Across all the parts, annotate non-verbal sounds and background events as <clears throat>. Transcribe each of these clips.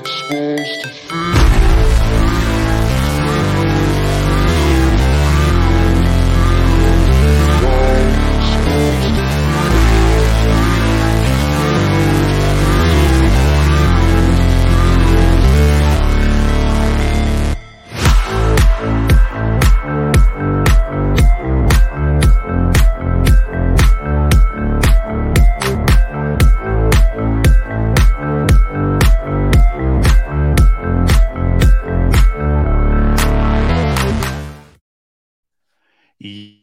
it's supposed to fear.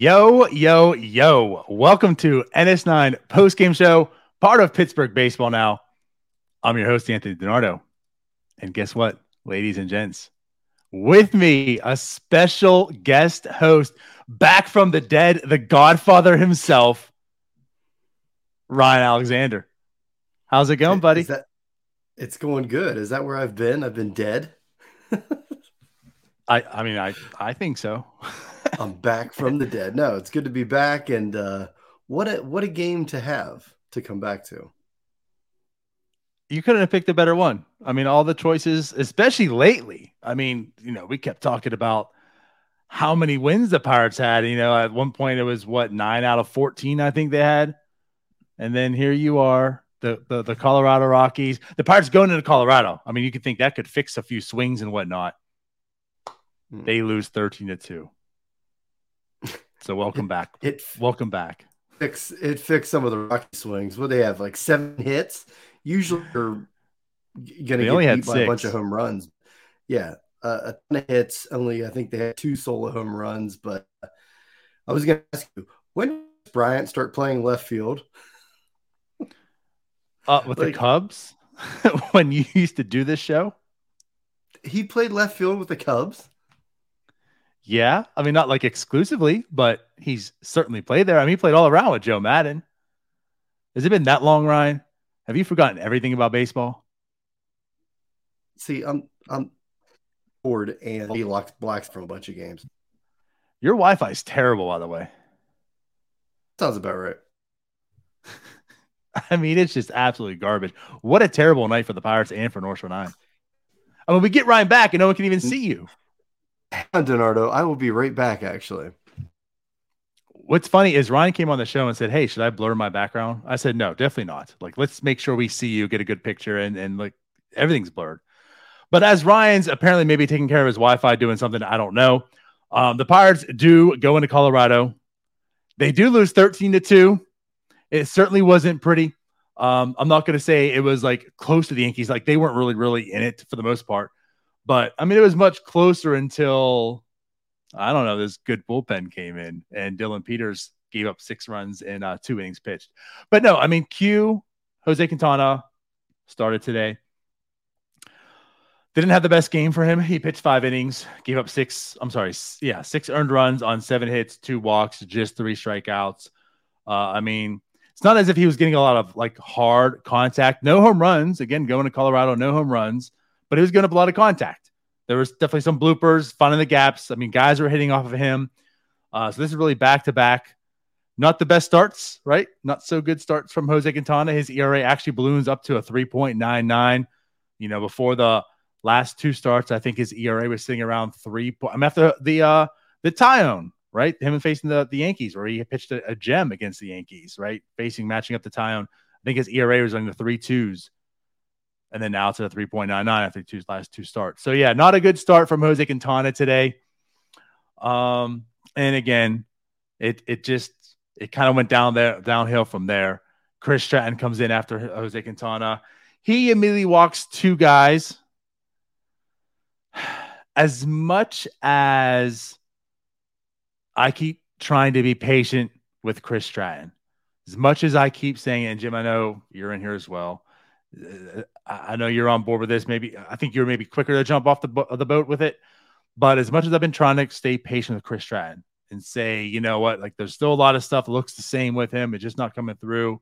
Yo, yo, yo. Welcome to NS9 post game show, part of Pittsburgh Baseball Now. I'm your host, Anthony DiNardo. And guess what, ladies and gents? With me, a special guest host back from the dead, the godfather himself, Ryan Alexander. How's it going, buddy? That, it's going good. Is that where I've been? I've been dead. <laughs> I, I mean, I, I think so. <laughs> <laughs> I'm back from the dead. No, it's good to be back, and uh, what a what a game to have to come back to. You couldn't have picked a better one. I mean, all the choices, especially lately. I mean, you know, we kept talking about how many wins the Pirates had. You know, at one point it was what nine out of fourteen, I think they had, and then here you are, the the, the Colorado Rockies, the Pirates going into Colorado. I mean, you could think that could fix a few swings and whatnot. Hmm. They lose thirteen to two. So welcome it, back. It welcome back. Fix it fixed some of the Rocky swings. What they have like seven hits. Usually you're gonna they get beat by six. a bunch of home runs. Yeah, uh, a ton of hits. Only I think they had two solo home runs. But I was gonna ask you when Bryant start playing left field? Uh, with like, the Cubs <laughs> when you used to do this show. He played left field with the Cubs. Yeah, I mean not like exclusively, but he's certainly played there. I mean, he played all around with Joe Maddon. Has it been that long, Ryan? Have you forgotten everything about baseball? See, I'm I'm bored and he oh. locked blacks from a bunch of games. Your Wi-Fi is terrible, by the way. Sounds about right. <laughs> I mean, it's just absolutely garbage. What a terrible night for the Pirates and for North Shore Nine. I mean, we get Ryan back and no one can even mm. see you. DiNardo, I will be right back. Actually, what's funny is Ryan came on the show and said, "Hey, should I blur my background?" I said, "No, definitely not. Like, let's make sure we see you, get a good picture, and and like everything's blurred." But as Ryan's apparently maybe taking care of his Wi-Fi, doing something I don't know. Um, the Pirates do go into Colorado. They do lose thirteen to two. It certainly wasn't pretty. Um, I'm not going to say it was like close to the Yankees. Like they weren't really, really in it for the most part. But I mean, it was much closer until I don't know. This good bullpen came in, and Dillon Peters gave up six runs in uh, two innings pitched. But no, I mean, Q Jose Quintana started today. Didn't have the best game for him. He pitched five innings, gave up six. I'm sorry, yeah, six earned runs on seven hits, two walks, just three strikeouts. Uh, I mean, it's not as if he was getting a lot of like hard contact. No home runs. Again, going to Colorado, no home runs but he was getting up a lot of contact. There was definitely some bloopers, fun in the gaps. I mean, guys were hitting off of him. Uh, so this is really back to back. Not the best starts, right? Not so good starts from Jose Quintana. His ERA actually balloons up to a 3.99. You know, before the last two starts, I think his ERA was sitting around three. Po- I'm after the uh the Taillon, right? Him facing the, the Yankees, where he pitched a, a gem against the Yankees, right? Facing matching up the Taillon. I think his ERA was on the three twos and then now it's at a 3.99 after two last two starts. So yeah, not a good start from Jose Quintana today. Um, and again, it it just it kind of went down there downhill from there. Chris Stratton comes in after Jose Quintana. He immediately walks two guys. <sighs> As much as I keep trying to be patient with Chris Stratton, as much as I keep saying, and Jim, I know you're in here as well. I know you're on board with this. Maybe I think you're maybe quicker to jump off the, bo- the boat with it. But as much as I've been trying to stay patient with Chris Stratton and say, you know what, like there's still a lot of stuff looks the same with him. It's just not coming through.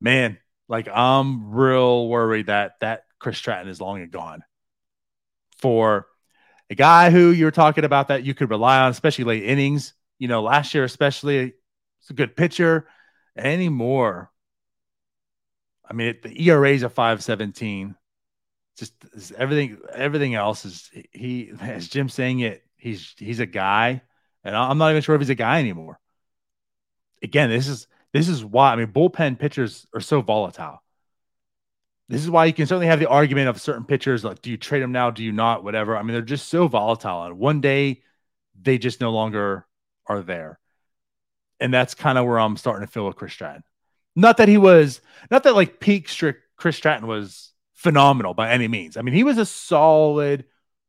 Man, like I'm real worried that that Chris Stratton is long and gone for a guy who you're talking about that you could rely on, especially late innings. You know, last year, especially, it's a good pitcher. Anymore, I mean, it, the ERA is a 517. just everything everything else is he as Jim saying it, he's he's a guy, and I'm not even sure if he's a guy anymore. Again, this is this is why I mean bullpen pitchers are so volatile. This is why you can certainly have the argument of certain pitchers like, do you trade them now? Do you not? Whatever. I mean, they're just so volatile. And one day they just no longer are there. And that's kind of where I'm starting to feel with Chris Stratton. Not that he was, not that like peak strict Chris Stratton was phenomenal by any means. I mean, he was a solid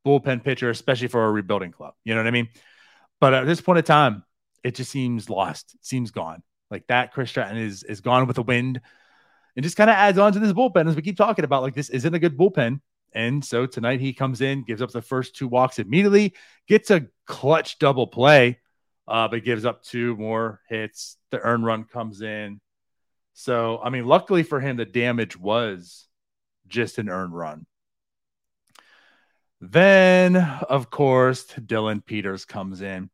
bullpen pitcher, especially for a rebuilding club. You know what I mean? But at this point in time, it just seems lost. It seems gone. Like that Chris Stratton is is gone with the wind and just kind of adds on to this bullpen as we keep talking about. Like this isn't a good bullpen. And so tonight he comes in, gives up the first two walks immediately, gets a clutch double play, uh, but gives up two more hits. The earn run comes in. So, I mean, luckily for him, the damage was just an earned run. Then, of course, Dillon Peters comes in.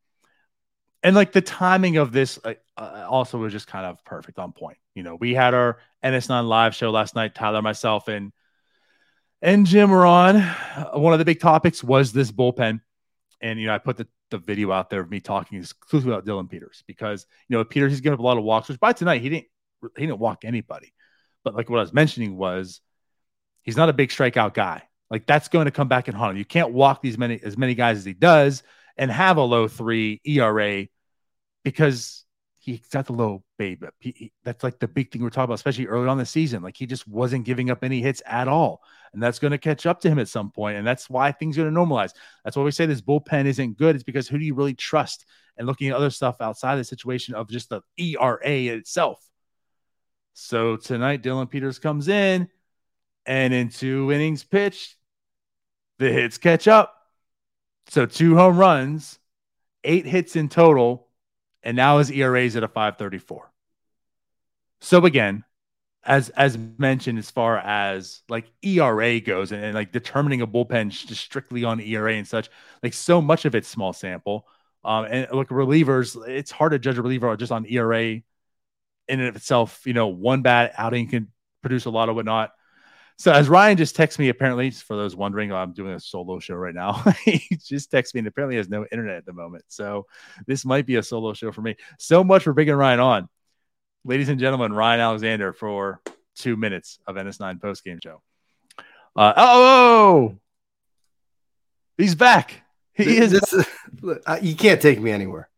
And like the timing of this uh, uh also was just kind of perfect on point. You know, we had our NS9 live show last night, Tyler, myself, and and Jim were on. One of the big topics was this bullpen. And, you know, I put the, the video out there of me talking exclusively about Dillon Peters because, you know, Peters, he's given up a lot of walks, which by tonight, he didn't he didn't walk anybody. But like what I was mentioning was he's not a big strikeout guy. Like that's going to come back and haunt him. You can't walk these many as many guys as he does and have a low three ERA because he's got the low BABIP. He, he, that's like the big thing we're talking about, especially early on the season. Like he just wasn't giving up any hits at all, and that's going to catch up to him at some point, and that's why things are going to normalize. That's why we say this bullpen isn't good. It's because who do you really trust? And looking at other stuff outside the situation of just the ERA itself. So tonight, Dillon Peters comes in, and in two innings pitched, the hits catch up. So two home runs, eight hits in total, and now his ERA is at a 534. So again, as as mentioned, as far as like ERA goes and, and, like determining a bullpen just strictly on ERA and such, like so much of it's small sample. Um, and look, relievers, it's hard to judge a reliever just on ERA in and of itself, you know, one bad outing can produce a lot of whatnot. So as Ryan just texted me, apparently for those wondering, I'm doing a solo show right now. <laughs> he just texted me and apparently has no internet at the moment. So this might be a solo show for me. So much for bringing Ryan on. Ladies and gentlemen, Ryan Alexander for two minutes of NS9 post game show. Uh, oh, he's back. He this, is. This, uh, you can't take me anywhere.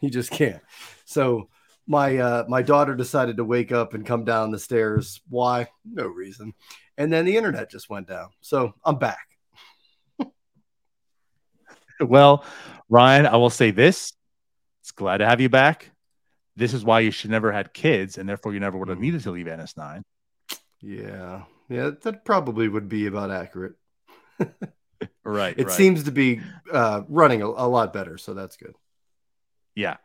You just can't. So my uh, my daughter decided to wake up and come down the stairs. Why? No reason. And then the internet just went down. So I'm back. <laughs> well, Ryan, I will say this. It's glad to have you back. This is why you should never had kids, and therefore you never would have needed to leave NS9. Yeah. Yeah, that probably would be about accurate. <laughs> right. It right. seems to be uh, running a, a lot better, so that's good. Yeah.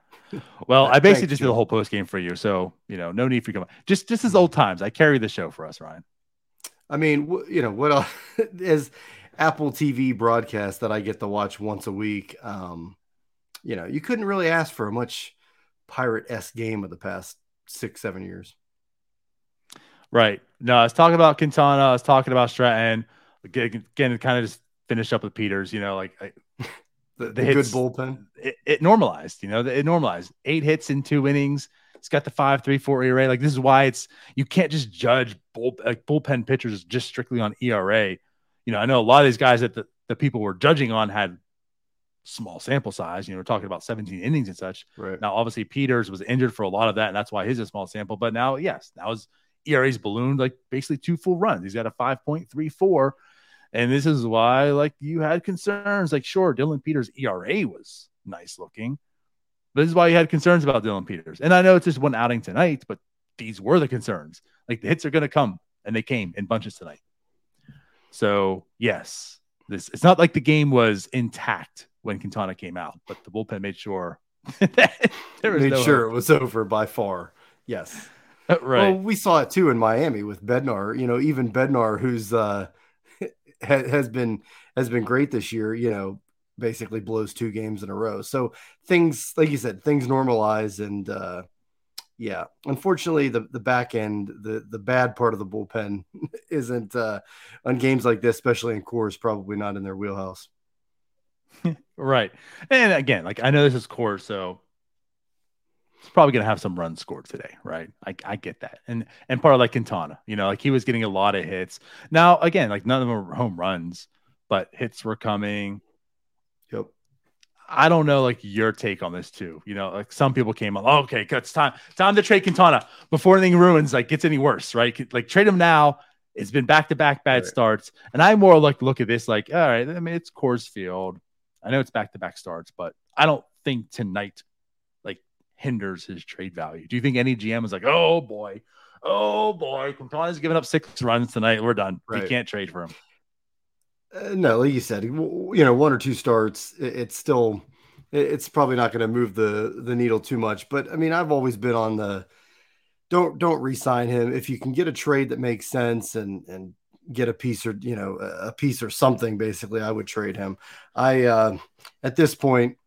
Well, I <laughs> basically just did the whole post game for you, so you know, no need for you to come. Just just as old times. I carry the show for us, Ryan. I mean, you know what else is <laughs> Apple TV broadcast that I get to watch once a week. Um, you know, you couldn't really ask for a much pirate s game of the past six seven years. Right. No, I was talking about Quintana. I was talking about Stratton. Again, again kind of just finish up with Peters. You know, like I, the, the, hits, good bullpen. It, it, normalized, you know, it normalized eight hits in two innings. It's got the five, three, four ERA. Like this is why it's you can't just judge bull, like bullpen pitchers just strictly on ERA. You know, I know a lot of these guys that the, the people were judging on had small sample size. You know, we're talking about 17 innings and such. Right. Now, obviously, Peters was injured for a lot of that, and that's why his is a small sample. But now, yes, now his ERA's ballooned like basically two full runs. He's got a 5.34 and this is why, like, you had concerns. Like, sure, Dillon Peters' ERA was nice looking, but this is why you had concerns about Dillon Peters. And I know it's just one outing tonight, but these were the concerns. Like, the hits are going to come, and they came in bunches tonight. So, yes, this it's not like the game was intact when Quintana came out, but the bullpen made sure <laughs> that there was made no sure hope. it was over by far. Yes. <laughs> right. Well, we saw it too in Miami with Bednar. You know, even Bednar, who's uh, has been has been great this year. You know, basically blows two games in a row. So things, like you said, things normalize, and uh, yeah, unfortunately, the the back end, the the bad part of the bullpen, <laughs> isn't uh, on games like this, especially in Coors, probably not in their wheelhouse. <laughs> right, and again, like I know this is Coors, so it's probably going to have some runs scored today, right? I, I get that, and and part of like Quintana, you know, like he was getting a lot of hits. Now again, like none of them were home runs, but hits were coming. Yep. I don't know, like your take on this too. You know, like some people came on, oh, okay, it's time, time to trade Quintana before anything ruins, like gets any worse, right? Like trade him now. It's been back to back bad right. starts, and I more like look at this like, all right, I mean, it's Coors Field. I know it's back to back starts, but I don't think tonight hinders his trade value. Do you think any GM is like, oh boy, oh boy, Quintana's giving up six runs tonight, we're done. Right. We can't trade for him. Uh, no, like you said, you know, one or two starts, it, it's still, it, it's probably not going to move the the needle too much. But I mean, I've always been on the don't don't resign him if you can get a trade that makes sense and and get a piece or you know a piece or something. Basically, I would trade him. I uh, at this point.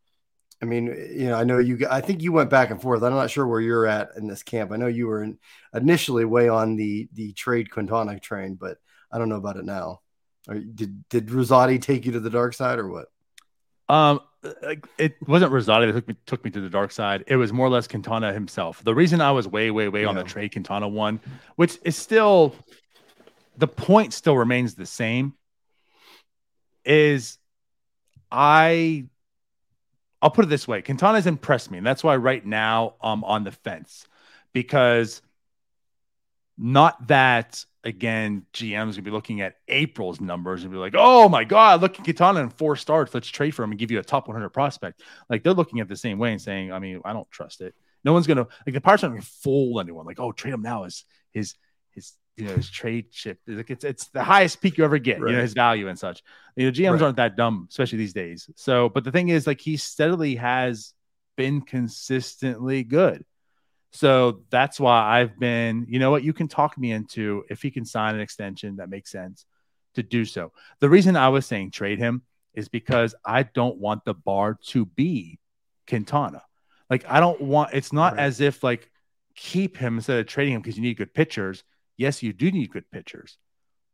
I mean, you know, I know you. I think you went back and forth. I'm not sure where you're at in this camp. I know you were in, initially way on the the trade Quintana train, but I don't know about it now. Or did did Rosati take you to the dark side or what? Um, it wasn't Rosati that took me took me to the dark side. It was more or less Quintana himself. The reason I was way, way, way yeah. on the trade Quintana one, which is still the point still remains the same, is I I'll put it this way: Quintana's impressed me, and that's why right now I'm on the fence because not that again, GM's gonna be looking at April's numbers and be like, "Oh my God, look at Quintana in four starts. Let's trade for him and give you a top 100 prospect." Like they're looking at the same way and saying, "I mean, I don't trust it. No one's gonna like the Pirates aren't gonna fool anyone. Like, oh, trade him now is his his you know his trade chip. Like it's it's the highest peak you ever get. Right. You know his value and such. You know GMs right. aren't that dumb, especially these days. So, but the thing is, like he steadily has been consistently good. So that's why I've been, you know what, you can talk me into if he can sign an extension that makes sense to do so. The reason I was saying trade him is because I don't want the bar to be Quintana. Like I don't want it's not right. as if like keep him instead of trading him because you need good pitchers. Yes, you do need good pitchers,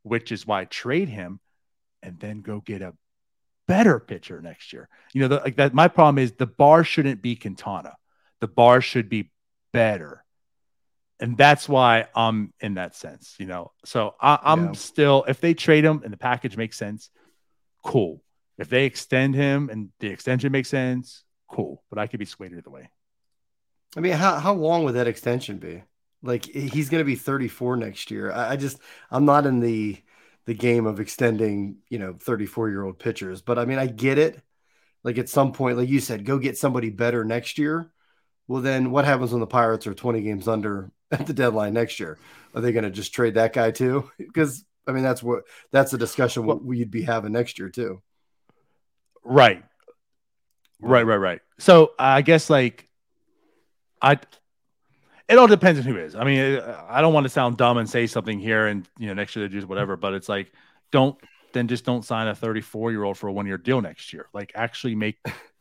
which is why trade him and then go get a better pitcher next year. You know, the, like that. My problem is the bar shouldn't be Quintana. The bar should be better. And that's why I'm in that sense, you know. So I, am yeah. still, if they trade him and the package makes sense, cool. If they extend him and the extension makes sense, cool. But I could be swayed either way. I mean, how, how long would that extension be? Like he's going to be 34 next year. I, I just, I'm not in the the game of extending, you know, 34 year old pitchers. But I mean, I get it. Like at some point, like you said, go get somebody better next year. Well, then what happens when the Pirates are 20 games under <laughs> at the deadline next year? Are they going to just trade that guy too? <laughs> Because I mean, that's what that's a discussion well, we'd be having next year too. Right. Right, right, right. So I guess like I it all depends on who is. I mean, I don't want to sound dumb and say something here and you know next year they do whatever, but it's like don't then just don't sign a 34 year old for a one year deal next year. Like actually make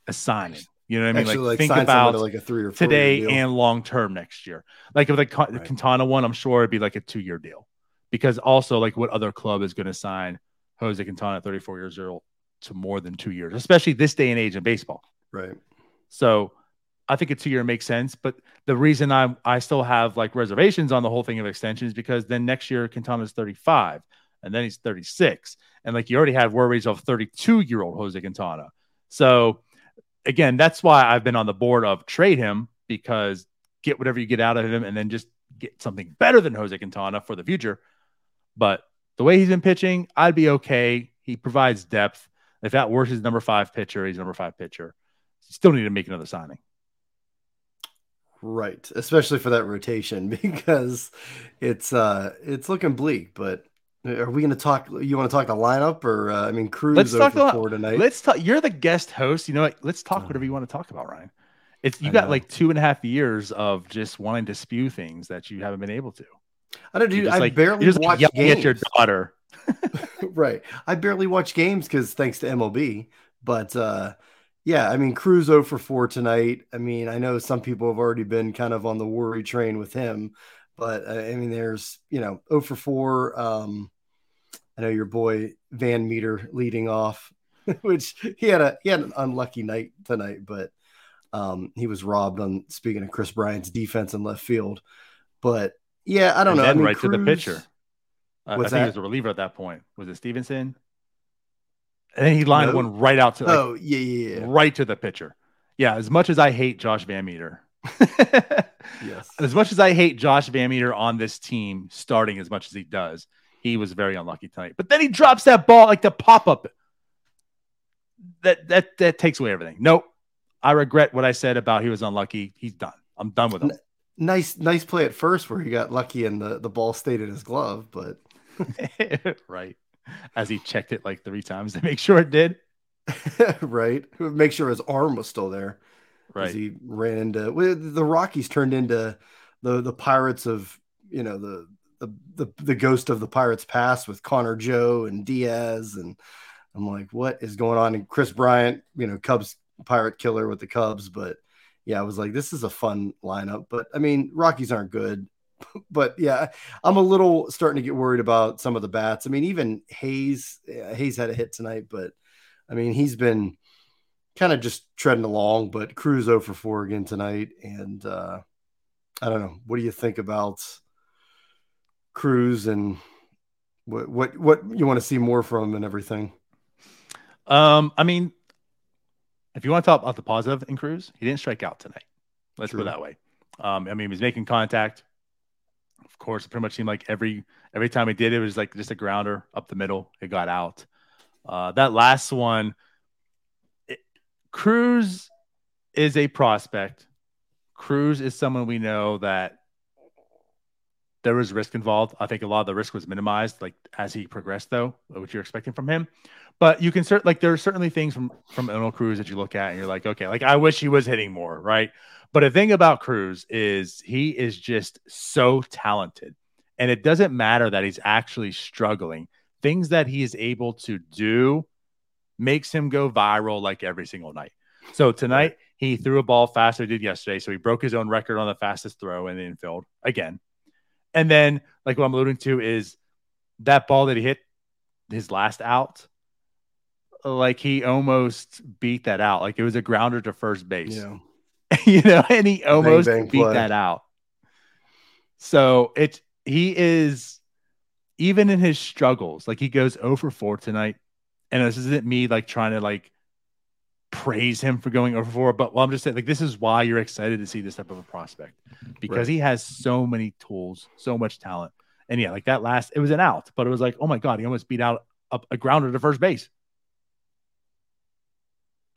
a signing. You know what I mean? Actually, like, like think about like a three or today deal. and long term next year. Like if the right. Quintana one, I'm sure it'd be like a two year deal because also like what other club is going to sign Jose Quintana, 34 years old, to more than two years, especially this day and age in baseball. Right. So I think a two year makes sense. But the reason I I still have like reservations on the whole thing of extensions because then next year Quintana's 35 and then he's 36. And like you already had worries of 32 year old Jose Quintana. So again, that's why I've been on the board of trade him because get whatever you get out of him and then just get something better than Jose Quintana for the future. But the way he's been pitching, I'd be okay. He provides depth. If that works, his number five pitcher, he's number five pitcher. Still need to make another signing. Right, especially for that rotation <laughs> because it's uh it's looking bleak. But are we going to talk? You want to talk the lineup, or uh, I mean, Cruz let's talk about four tonight. Let's talk. You're the guest host. You know what? Let's talk oh. whatever you want to talk about, Ryan. It's you I got know. like two and a half years of just wanting to spew things that you haven't been able to. I don't do. I like, barely watch like games. At your <laughs> daughter, right? I barely watch games because thanks to MLB. But uh, Yeah, I mean Cruz 0 for 4 tonight. I mean, I know some people have already been kind of on the worry train with him, but uh, I mean, there's you know 0 for 4. Um, I know your boy Van Meter leading off, <laughs> which he had a he had an unlucky night tonight, but um, he was robbed on speaking of Kris Bryant's defense in left field. But yeah, I don't and know. Then I mean, right Cruz, to the pitcher. Uh, I think that? he was a reliever at that point. Was it Stephenson? And then he lined no. one right out to. Like, oh yeah, yeah, yeah, right to the pitcher. Yeah, as much as I hate Josh Van Meter, <laughs> yes, as much as I hate Josh Van Meter on this team starting as much as he does, he was very unlucky tonight. But then he drops that ball like the pop up. That that that takes away everything. Nope, I regret what I said about he was unlucky. He's done. I'm done with him. N- nice, nice play at first where he got lucky and the the ball stayed in his glove, but <laughs> right as he checked it like three times to make sure it did. <laughs> right. Make sure his arm was still there. Right. he ran into the Rockies turned into the the Pirates of you know the the the, the ghost of the Pirates past with Connor Joe and Diaz and I'm like, what is going on? And Kris Bryant, you know, Cubs pirate killer with the Cubs, but yeah, I was like, this is a fun lineup. But I mean, Rockies aren't good <laughs> but yeah, I'm a little starting to get worried about some of the bats. I mean, even Hayes, yeah, Hayes had a hit tonight, but I mean, he's been kind of just treading along. But Cruz 0 for 4 again tonight. And uh, I don't know. What do you think about Cruz and what, what, what you want to see more from and everything? Um, I mean, if you want to talk about the positive in Cruz, he didn't strike out tonight. Let's True. put it that way. Um, I mean, he was making contact course, it pretty much seemed like every every time he did it, was like just a grounder up the middle. It got out. Uh, that last one, it, Cruz is a prospect. Cruz is someone we know that there was risk involved. I think a lot of the risk was minimized, like as he progressed, though, what you're expecting from him. But you can cert like there are certainly things from from Oneil Cruz that you look at and you're like, okay, like I wish he was hitting more, right? But the thing about Cruz is he is just so talented. And it doesn't matter that he's actually struggling. Things that he is able to do makes him go viral like every single night. So tonight he threw a ball faster than he did yesterday. So he broke his own record on the fastest throw in the infield again. And then, like what I'm alluding to, is that ball that he hit his last out, like he almost beat that out. Like it was a grounder to first base. Yeah. <laughs> you know, and he almost bang, bang beat play. that out. So it's he is even in his struggles, like he goes oh over 4 tonight. And this isn't me like trying to like praise him for going oh over 4, but well, I'm just saying like this is why you're excited to see this type of a prospect because right. he has so many tools, so much talent. And yeah, like that last, it was an out, but it was like, oh my God, he almost beat out a, a grounder to first base.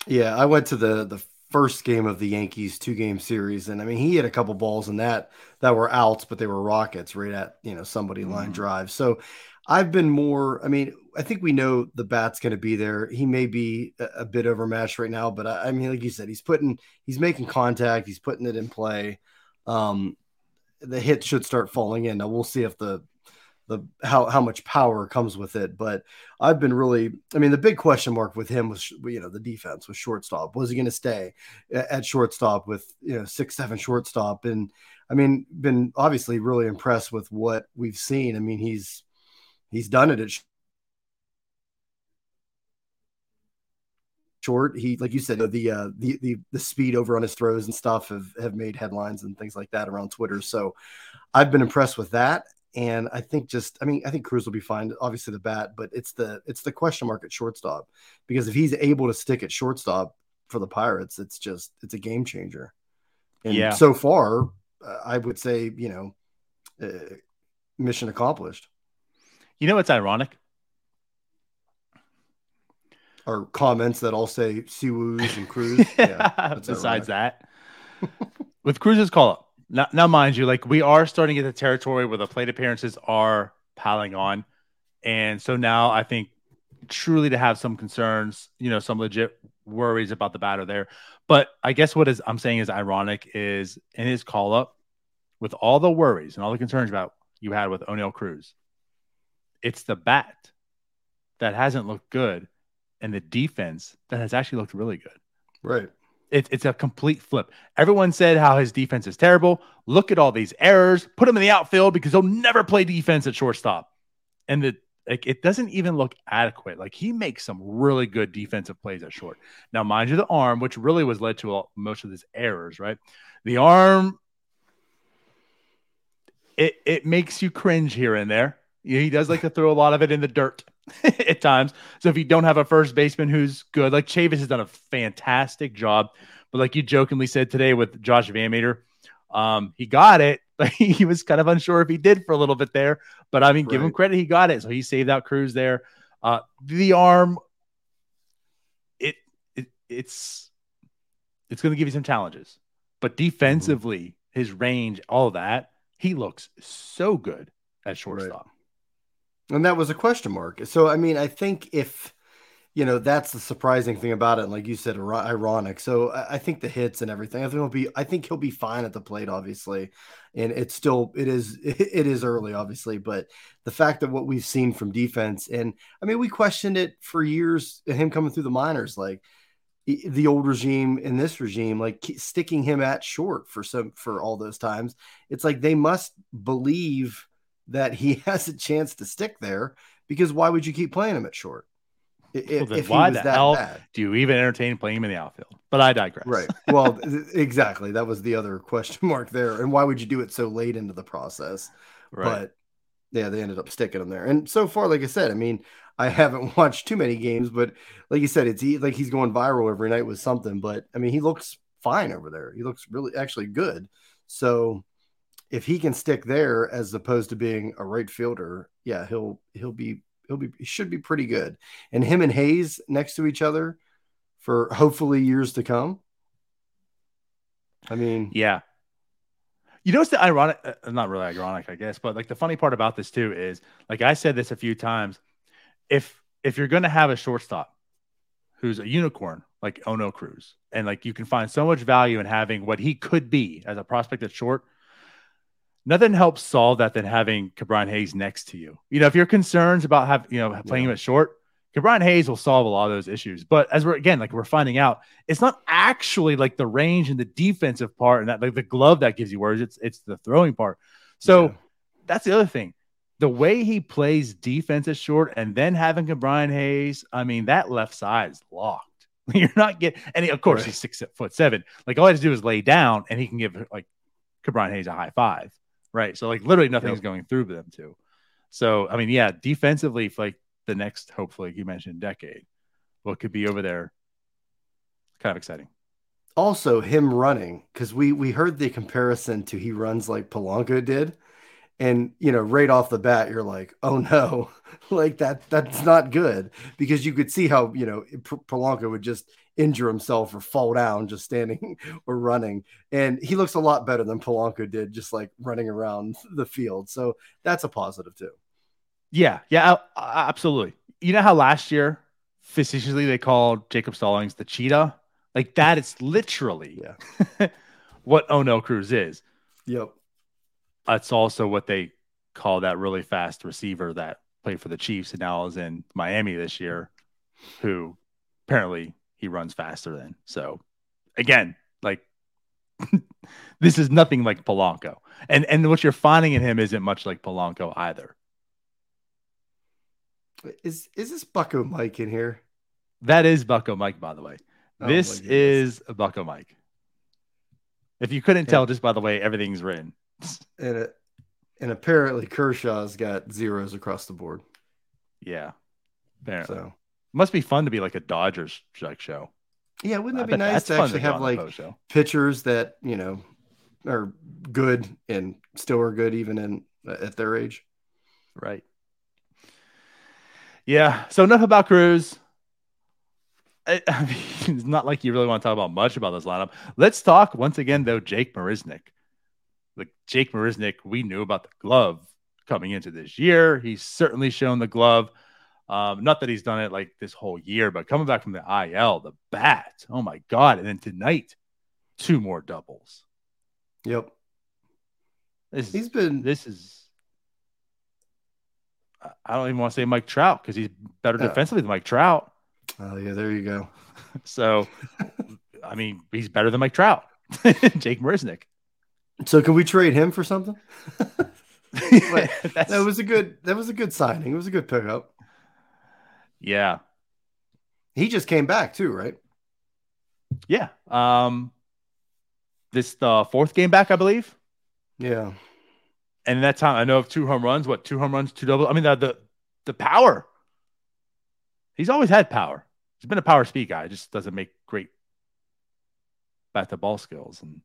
Yeah, I went to the the first game of the Yankees two game series. And I mean, he had a couple balls in that that were outs, but they were rockets right at, you know, somebody line mm-hmm. drive. So I've been more, I mean, I think we know the bat's going to be there. He may be a, a bit overmatched right now, but I, I, mean, like you said, he's putting, he's making contact, he's putting it in play. Um, the hit should start falling in. Now we'll see if the the how how much power comes with it. But I've been really, I mean, the big question mark with him was you know the defense was shortstop. Was he going to stay at shortstop with you know six seven shortstop? And I mean, been obviously really impressed with what we've seen. I mean, he's he's done it at short. He, like you said, the uh, the the the speed over on his throws and stuff have have made headlines and things like that around Twitter. So I've been impressed with that. And I think just, I mean, I think Cruz will be fine. Obviously, the bat, but it's the it's the question mark at shortstop because if he's able to stick at shortstop for the Pirates, it's just it's a game changer. And yeah. so far, uh, I would say you know, uh, mission accomplished. You know, it's ironic. Our comments that all say Siwoo's and Cruz. <laughs> yeah, besides ironic. that, <laughs> with Cruz's call up, now, now, mind you, like we are starting to get the territory where the plate appearances are piling on, and so now I think truly to have some concerns, you know, some legit worries about the batter there. But I guess what is I'm saying is ironic is in his call up, with all the worries and all the concerns about you had with Oneil Cruz, it's the bat that hasn't looked good and the defense that has actually looked really good. Right. It, it's a complete flip. Everyone said how his defense is terrible. Look at all these errors. Put him in the outfield because he'll never play defense at shortstop. And the like it doesn't even look adequate. Like he makes some really good defensive plays at short. Now, mind you, the arm, which really was led to all, most of his errors, right? The arm, it it makes you cringe here and there. He does like to throw a lot of it in the dirt <laughs> at times. So if you don't have a first baseman who's good, like Chavis has done a fantastic job, but like you jokingly said today with Josh VanMeter, um, he got it. <laughs> But he was kind of unsure if he did for a little bit there. But I mean, right. give him credit, he got it. So he saved out Cruz there. Uh, the arm, it, it it's it's going to give you some challenges, but defensively, mm-hmm. his range, all that, he looks so good at shortstop. Right. And that was a question mark. So I mean, I think if you know that's the surprising thing about it and like you said ironic. So i think the hits and everything i think he'll be i think he'll be fine at the plate obviously. And it's still it is <laughs> it is early obviously but the fact that what we've seen from defense and i mean we questioned it for years him coming through the minors like the old regime in this regime like sticking him at short for some for all those times. It's like they must believe that he <laughs> has a chance to stick there because why would you keep playing him at short if, well, why the hell bad. do you even entertain playing him in the outfield? But I digress. Right. Well, exactly. That was the other <laughs> question mark there. And why would you do it so late into the process? Right. But yeah, they ended up sticking him there. And so far, like I said, I mean, I haven't <laughs> watched too many games, but like you said, it's he, like he's going viral every night with something. But I mean, he looks fine over there. He looks really actually good. So if he can stick there as opposed to being a right fielder, yeah, he'll he'll be he'll be he should be pretty good. And him and Hayes next to each other for hopefully years to come. I mean, yeah. You know, it's the ironic, uh, not really ironic, I guess, but like the funny part about this too is, like I said this a few times, if if you're going to have a shortstop who's a unicorn like Oneil Cruz, and like you can find so much value in having what he could be as a prospect at short, nothing helps solve that than having Ke'Bryan Hayes next to you. You know, if you're concerned about have you know playing yeah. him at short, Ke'Bryan Hayes will solve a lot of those issues. But as we're again, like we're finding out, it's not actually like the range and the defensive part and that like the glove that gives you words. It's it's the throwing part. So yeah. that's the other thing. The way he plays defense at short and then having Ke'Bryan Hayes, I mean, that left side is locked. <laughs> You're not getting, and he, of course right. he's six foot seven. Like all he has to do is lay down, and he can give like Ke'Bryan Hayes a high five right? So like literally nothing's yep. going through them too. So I mean, yeah, defensively, for like the next hopefully you mentioned decade, what could be over there, kind of exciting. Also, him running because we we heard the comparison to he runs like Polanco did, and you know right off the bat you're like, oh no, <laughs> like that that's not good because you could see how you know Polanco would just injure himself or fall down just standing <laughs> or running. And he looks a lot better than Polanco did, just like running around the field. So that's a positive too. Yeah, yeah, absolutely. You know how last year facetiously they called Jacob Stallings the cheetah? Like that is literally <laughs> yeah. <laughs> what Oneil Cruz is. Yep. That's also what they call that really fast receiver that played for the Chiefs and now is in Miami this year, who apparently he runs faster than. So again, like <laughs> this is nothing like Polanco. And and what you're finding in him isn't much like Polanco either. Is is this Bucko Mike in here? That is Bucko Mike, by the way. Oh, this is Bucko Mike. If you couldn't yeah. tell just by the way everything's written. <laughs> And it, and apparently Kershaw's got zeros across the board. Yeah. Apparently. So must be fun to be like a Dodgers like show. Yeah, wouldn't that I be nice to actually to have like pitchers that you know are good and still are good even in uh, at their age? Right. Yeah. So enough about Cruz. I, <laughs> I mean, it's not like you really want to talk about much about this lineup. Let's talk once again though. Jake Marisnick. Like Jake Marisnick, we knew about the glove coming into this year. He's certainly shown the glove. Um, not that he's done it like this whole year, but coming back from the IL, the bat, oh my god! And then tonight, two more doubles. Yep. This, he's been. This is. I don't even want to say Mike Trout because he's better defensively than Mike Trout. Oh yeah, there you go. <laughs> so, <laughs> I mean, he's better than Mike Trout, <laughs> Jake Marisnick. So can we trade him for something? that was a good that was a good signing. It was a good pickup. Yeah. He just came back too, right? Yeah. Um this the fourth game back, I believe. Yeah. And that time I know of two home runs, what two home runs, two double. I mean the the, the power. He's always had power. He's been a power speed guy, just doesn't make great bat to ball skills. And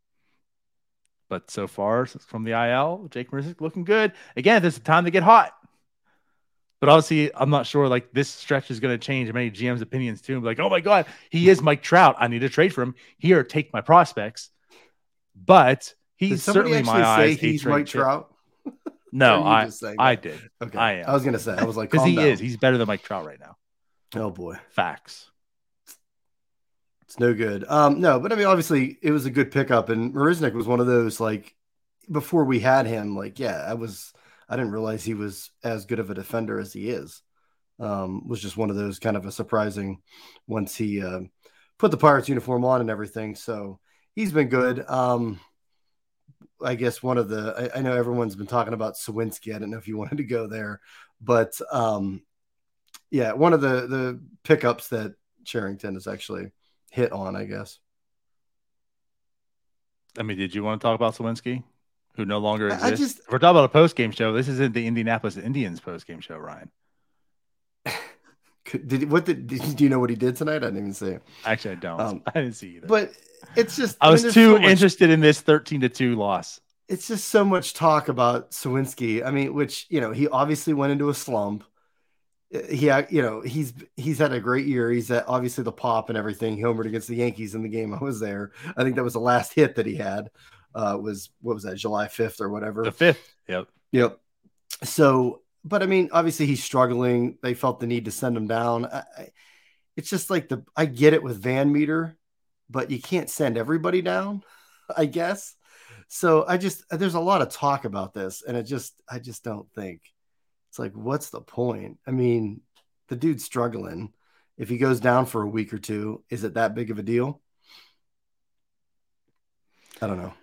but so far from the IL, Jake Marisnick looking good. Again, this is time to get hot. But obviously, I'm not sure like this stretch is going to change many GM's opinions too. Like, oh my God, he is Mike Trout. I need to trade for him. Here, take my prospects. But he's certainly my eyes. He's Mike Trout. <laughs> No, I I did. Okay, I am. I was gonna say I was like because he down. is. He's better than Mike Trout right now. Oh boy, facts. It's no good. Um, no, but I mean, obviously, it was a good pickup, and Marisnick was one of those like before we had him. Like, yeah, I was. I didn't realize he was as good of a defender as he is. Um, was just one of those kind of a surprising once he uh, put the Pirates uniform on and everything. So he's been good. Um, I guess one of the I, I, know everyone's been talking about Suwinski. I don't know if you <laughs> wanted to go there, but um, yeah, one of the the pickups that Cherington has actually hit on, I guess. I mean, did you want to talk about Suwinski, who no longer exists? I just, we're talking about a post game show. This isn't the Indianapolis Indians post game show, Ryan. <laughs> did what did, did, do you know what he did tonight? I didn't even see. Actually, I don't. Um, <laughs> I didn't see either. But it's just I, I was mean, too so much, interested in this thirteen to two loss. It's just so much talk about Suwinski. I mean, which you know he obviously went into a slump. He, you know, he's he's had a great year. He's at obviously the pop and everything. He homered against the Yankees in the game I was there. I think that was the last hit that he had. Uh, was what was that July fifth or whatever? The fifth. Yep. Yep. So, but I mean, obviously he's struggling. They felt the need to send him down. I, I, it's just like the I get it with Van Meter, but you can't send everybody down, <laughs> I guess. So I just there's a lot of talk about this, and it just I just don't think it's like what's the point? I mean, the dude's struggling. If he goes down for a week or two, is it that big of a deal? I don't know.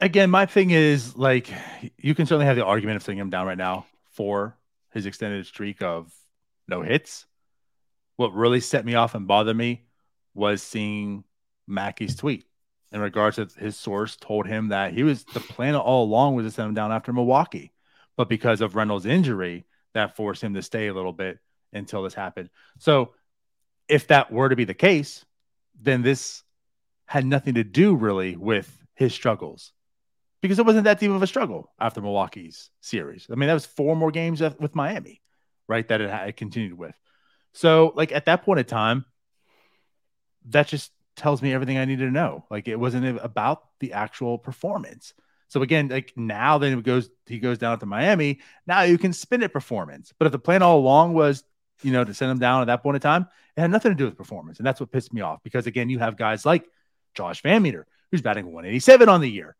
Again, my thing is like you can certainly have the argument of sitting him down right now for his extended streak of no hits. What really set me off and bothered me was seeing Mackey's tweet in regards to his source told him that he was the plan all along was to send him down after Milwaukee, but because of Reynolds' injury, that forced him to stay a little bit until this happened. So, if that were to be the case, then this had nothing to do really with his struggles because it wasn't that deep of a struggle after Milwaukee's series. I mean, that was four more games with Miami, right? That it continued with. So, like at that point in time, that just tells me everything I needed to know. Like it wasn't about the actual performance. So again, like now then it goes he goes down to Miami. Now you can spin it performance. But if the plan all along was, you know, to send him down at that point in time, it had nothing to do with performance. And that's what pissed me off because again, you have guys like Josh VanMeter, who's batting 187 on the year,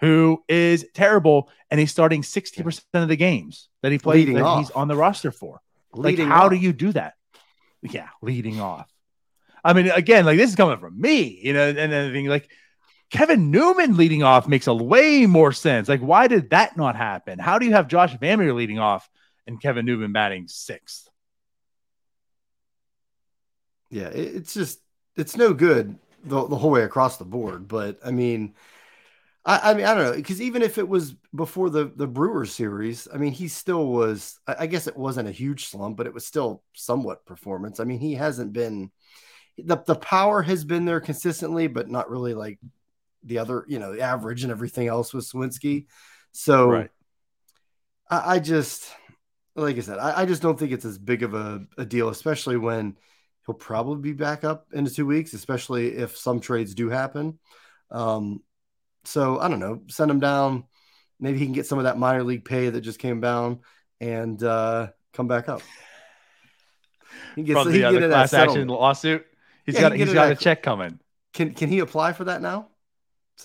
who is terrible, and he's starting 60% of the games that he plays that off. he's on the roster for. Leading like, how off. do you do that? Yeah, leading off. I mean, again, like this is coming from me, you know, and everything like Kevin Newman leading off makes a way more sense. Like, why did that not happen? How do you have Josh VanMeter leading off and Kevin Newman batting sixth? Yeah, it's just it's no good the, the whole way across the board. But I mean, I, I mean, I don't know because even if it was before the the Brewers series, I mean, he still was. I, I guess it wasn't a huge slump, but it was still somewhat performance. I mean, he hasn't been the the power has been there consistently, but not really like the other, you know, the average and everything else with Suwinski. So right. I, I, just like I said, I, I, just don't think it's as big of a, a deal, especially when he'll probably be back up into two weeks, especially if some trades do happen. Um, so I don't know, send him down. Maybe he can get some of that minor league pay that just came down and uh, come back up. He gets From the, uh, the class action lawsuit. He's yeah, got he he's got a check coming. Can can he apply for that now?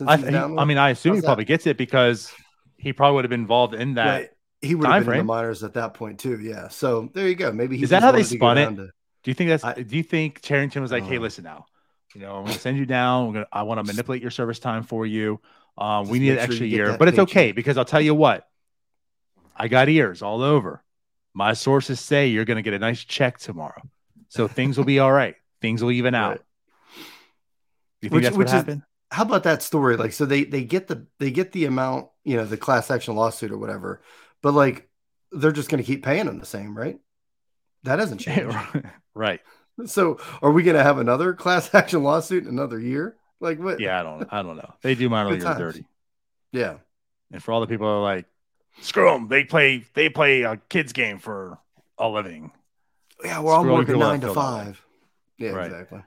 I, he, I, mean, I assume How's he probably gets it because he probably would have been involved in that. he would have been frame. in the minors at that point too. Yeah. So there you go. Maybe is that how they spun it? To... do you think that's? I, do you think Cherington was like, hey, listen now, You know, I'm going to send you down. Gonna, I want to manipulate your service time for you. Um, we need an extra sure year, but it's okay because I'll tell you what, I got ears all over. My sources say you're going to get a nice check tomorrow, so things will be all right. Things will even out. Right. You think which, that's what happened? Is, how about that story? Like, so they they get the they get the amount, you know, the class action lawsuit or whatever, but like they're just going to keep paying them the same, right? That hasn't <laughs> changed, right? So, are we going to have another class <laughs> action lawsuit in another year? Like what? Yeah, I don't, I don't know. They do minor <laughs> league dirty. Yeah, and for all the people who are like, screw them. They play, they play a kids game for a living. Yeah, well, I'm working nine to five. Yeah, right. exactly.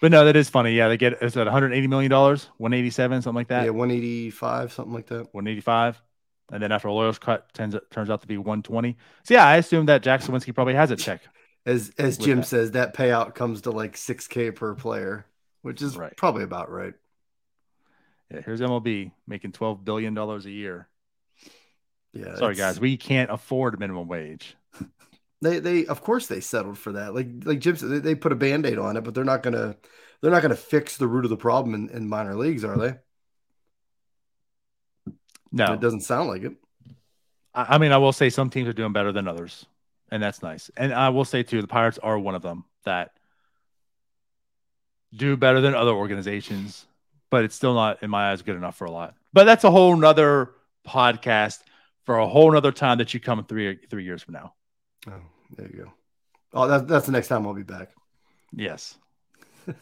But no, that is funny. Yeah, they get is that 180 million dollars, 187, something like that. Yeah, 185, something like that. 185, and then after a lawyer's cut, turns turns out to be 120. So yeah, I assume that Jack Suwinski probably has a check. As as Jim that. says, that payout comes to like 6k per player, which is right. probably about right. Yeah, here's MLB making 12 billion dollars a year. Yeah. Sorry guys, we can't afford minimum wage. <laughs> They they of course they settled for that. Like like Jim said, they, they put a band-aid on it, but they're not gonna they're not gonna fix the root of the problem in, in minor leagues, are they? No. It doesn't sound like it. I, I mean, I will say some teams are doing better than others, and that's nice. And I will say too, the Pirates are one of them that do better than other organizations, but it's still not, in my eyes, good enough for a lot. But that's a whole nother podcast for a whole nother time that you come three three years from now. Oh, there you go. Oh, that, that's the next time I'll be back. Yes. <laughs>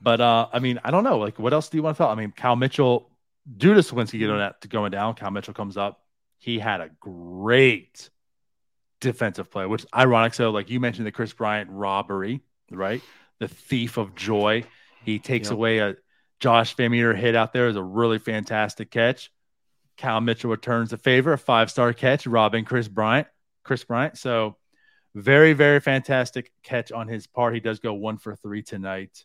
but uh, I mean, I don't know. Like, what else do you want to tell? I mean, Cal Mitchell, due to Suwinski getting that to going down, Cal Mitchell comes up. He had a great defensive play, which ironic. So, like you mentioned, the Kris Bryant robbery, right? The thief of joy. He takes yep. away a Josh Van hit out there is a really fantastic catch. Cal Mitchell returns the favor, a five star catch, robbing Kris Bryant. Kris Bryant. So very, very fantastic catch on his part. He does go one for three tonight.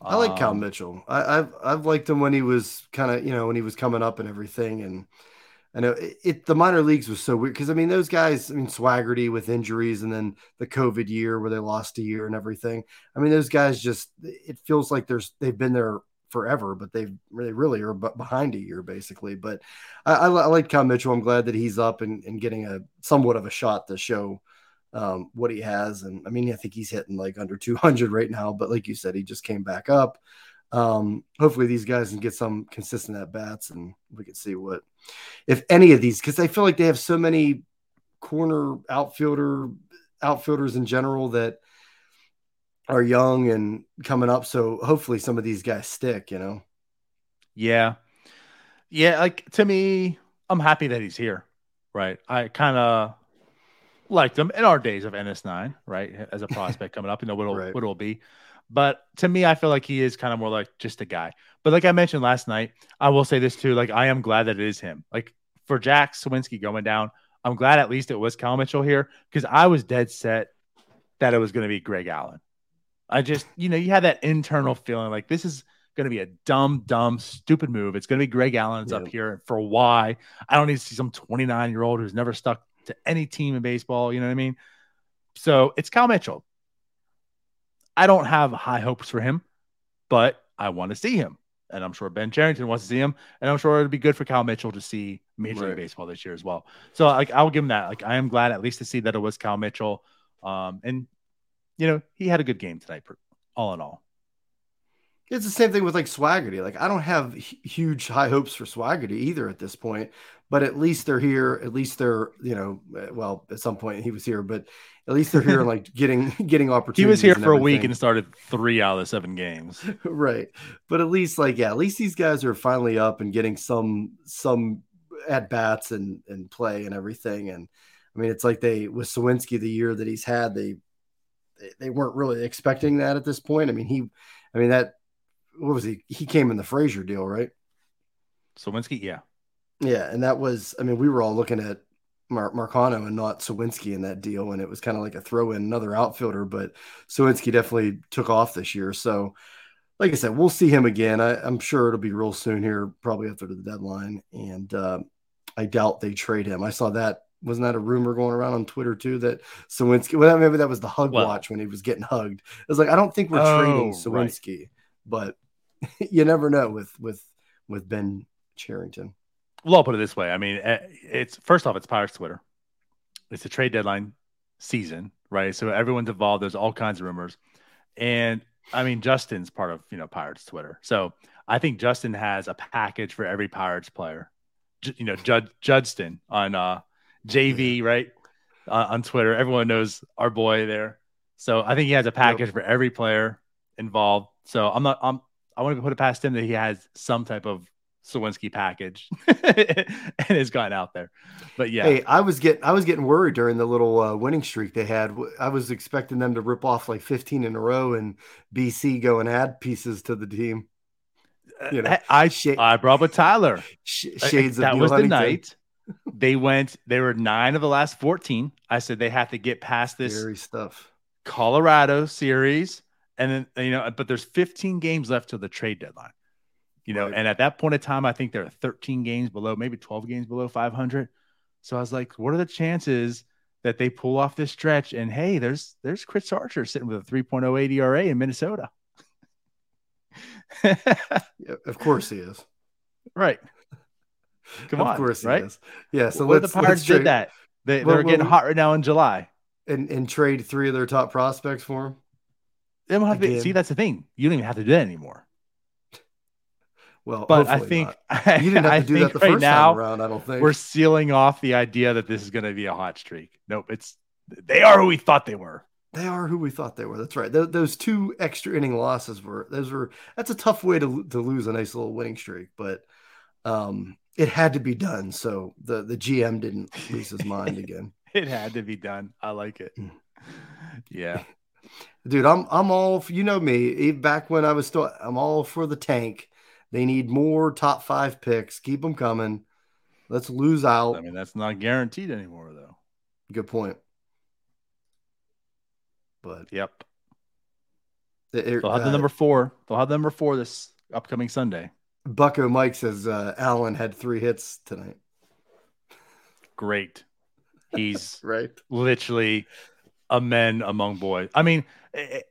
I like um, Cal Mitchell. I, have I've liked him when he was kind of you know when he was coming up and everything. And I know it, it the minor leagues was so weird because I mean those guys. I mean Swaggerty with injuries and then the COVID year where they lost a year and everything. I mean those guys just it feels like there's they've been there forever, but they've really, really are behind a year basically. But I, I, I like Cal Mitchell. I'm glad that he's up and, and getting a somewhat of a shot to show um, what he has. And I mean, I think he's hitting like under 200 right now, but like you said, he just came back up. Um, hopefully these guys can get some consistent at bats and we can see what, if any of these, because I feel like they have so many corner outfielder outfielders in general that are young and coming up. So hopefully some of these guys stick, you know? Yeah. Yeah. Like to me, I'm happy that he's here. Right. I kind of liked him in our days of NS9, right? As a prospect coming up, you know, what it'll, <laughs> right. what it'll be. But to me, I feel like he is kind of more like just a guy. But like I mentioned last night, I will say this too. Like I am glad that it is him. Like for Jack Suwinski going down, I'm glad at least it was Cal Mitchell here because I was dead set that it was going to be Greg Allen. I just, you know, you had that internal feeling like this is going to be a dumb, dumb, stupid move. It's going to be Greg Allen's yeah. up here for why. I don't need to see some 29 year old who's never stuck to any team in baseball. You know what I mean? So it's Cal Mitchell. I don't have high hopes for him, but I want to see him. And I'm sure Ben Cherington wants to see him. And I'm sure it'd be good for Cal Mitchell to see Major right. League Baseball this year as well. So like I'll give him that. Like I am glad at least to see that it was Cal Mitchell. Um, and you know, he had a good game tonight, all in all. It's the same thing with like Swaggerty. Like I don't have huge high hopes for Swaggerty either at this point, but at least they're here. At least they're, you know, eh, well, at some point he was here, but at least they're here and <laughs> like getting <laughs> getting opportunities. He was here for a week and started three out of the seven games. <laughs> right. But at least like, yeah, at least these guys are finally up and getting some some at bats and and play and everything. And I mean, it's like they with Suwinski the year that he's had, they they weren't really expecting that at this point. I mean, he, I mean, that, what was he? He came in the Frazier deal, right? Suwinski, yeah. Yeah. And that was, I mean, we were all looking at Mar- Marcano and not Suwinski in that deal. And it was kind of like a throw in another outfielder, but Suwinski definitely took off this year. So, like I said, we'll see him again. I, am sure it'll be real soon here, probably after the deadline. And uh, I doubt they trade him. I saw that wasn't that a rumor going around on Twitter too that Suwinski? Well, maybe that was the hug well, watch when he was getting hugged. It was like I don't think we're oh, trading Suwinski, right. but <laughs> you never know with with with Ben Cherington. Well, I'll put it this way. I mean, eh, it's first off, it's Pirates Twitter. It's a trade deadline season, right? So everyone's involved. There's all kinds of rumors, and I mean, Justin's part of you know Pirates Twitter. So I think Justin has a package for every Pirates player. J- you know, Jud- Judston on uh, JV, right? Uh, on Twitter. Everyone knows our boy there. So I think he has a package yep. for every player involved. So I'm not, I'm, I want to put it past him that he has some type of Suwinski package <laughs> and has gotten out there. But yeah, hey, I was getting I was getting worried during the little uh, winning streak they had. I was expecting them to rip off like 15 in a row and BC go and add pieces to the team. Uh, you know, I sh- I brought with Tyler. Sh- uh, uh, shades that was Huntington. the night they went. They were nine of the last 14. I said they have to get past this Scary stuff. Colorado series, and then you know, but there's 15 games left till the trade deadline you know, right. and at that point in time, I think they're 13 games below, maybe 12 games below 500. So I was like, what are the chances that they pull off this stretch? And hey, there's there's Chris Archer sitting with a 3.08 ERA in Minnesota. <laughs> of course he is. Right. <laughs> Come on. Of course he right? is. Yeah. So what the Pirates did that. They, they're getting hot right now in July. And and trade three of their top prospects for him. They don't have to, see, that's the thing. You don't even have to do that anymore. Well, but I think <laughs> you didn't have to do that the right first now, time around. I don't think we're sealing off the idea that this is going to be a hot streak. Nope, it's they are who we thought they were. They are who we thought they were. That's right. Th- those two extra inning losses were those were that's a tough way to to lose a nice little winning streak, but um, it had to be done. So the the GM didn't lose his mind <laughs> again. it had to be done. I like it. Hmm. Yeah. <laughs> Dude, I'm I'm all you know me. Back when I was still, I'm all for the tank they need more top five picks. Keep them coming. Let's lose out. I mean, that's not guaranteed anymore, though. Good point. But yep, it, they'll have uh, the number four. They'll have the number four this upcoming Sunday. Bucko Mike says uh, Allen had three hits tonight. Great. He's <laughs> right. Literally a man among boys. I mean, it,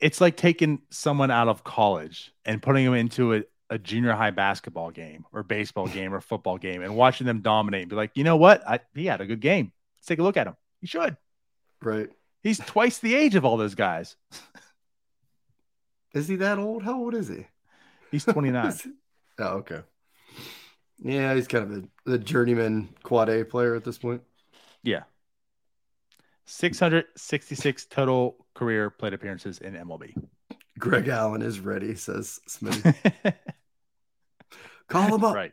it's like taking someone out of college and putting them into a, a junior high basketball game or baseball <laughs> game or football game and watching them dominate and be like, you know what? I, he had a good game. Let's take a look at him. He should. Right. He's twice the age of all those guys. is he that old? How old is he? He's 29. <laughs> oh, okay. Yeah, he's kind of a, a journeyman quad A player at this point. Yeah. 666 total career plate appearances in MLB. Greg Allen is ready, says Smith. <laughs> Call him up. Right.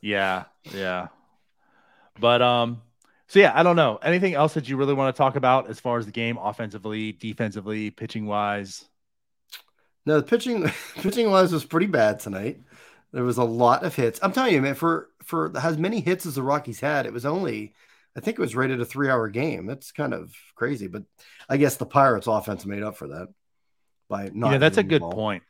yeah, yeah. But um, so yeah, I don't know. Anything else that you really want to talk about as far as the game, offensively, defensively, pitching <laughs> wise? No, the pitching pitching wise was pretty bad tonight. There was a lot of hits. I'm telling you, man, for for as many hits as the Rockies had, it was only I think it was rated a three hour game. That's kind of crazy, but I guess the Pirates offense made up for that by not. Yeah, that's a good point